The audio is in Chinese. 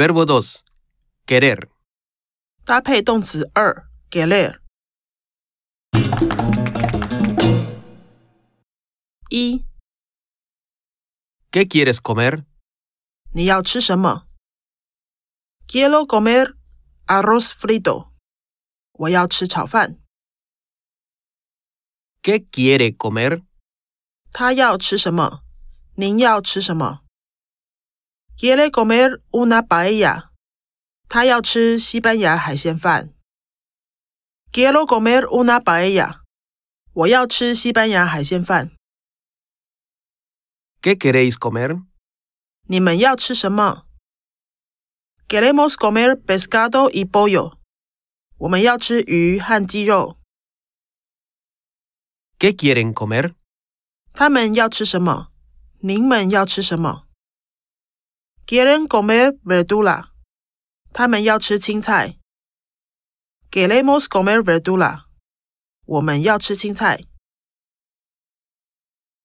Verbo 2. Querer. 搭配动词二 querer。一，¿Qué quieres comer? 你要吃什么？Quiero comer arroz frito。我要吃炒饭。¿Qué quiere comer? 他要吃什么？您要吃什么？Quiere comer una paella。他要吃西班牙海鲜饭。Quiero comer una paella。我要吃西班牙海鲜饭。¿Qué queréis comer? 你们要吃什么？Queremos comer pescado y pollo。我们要吃鱼和鸡肉。¿Qué quieren comer? 他们要吃什么？您们要吃什么？Quieren comer verdura。他们要吃青菜。Queremos comer verdura。我们要吃青菜。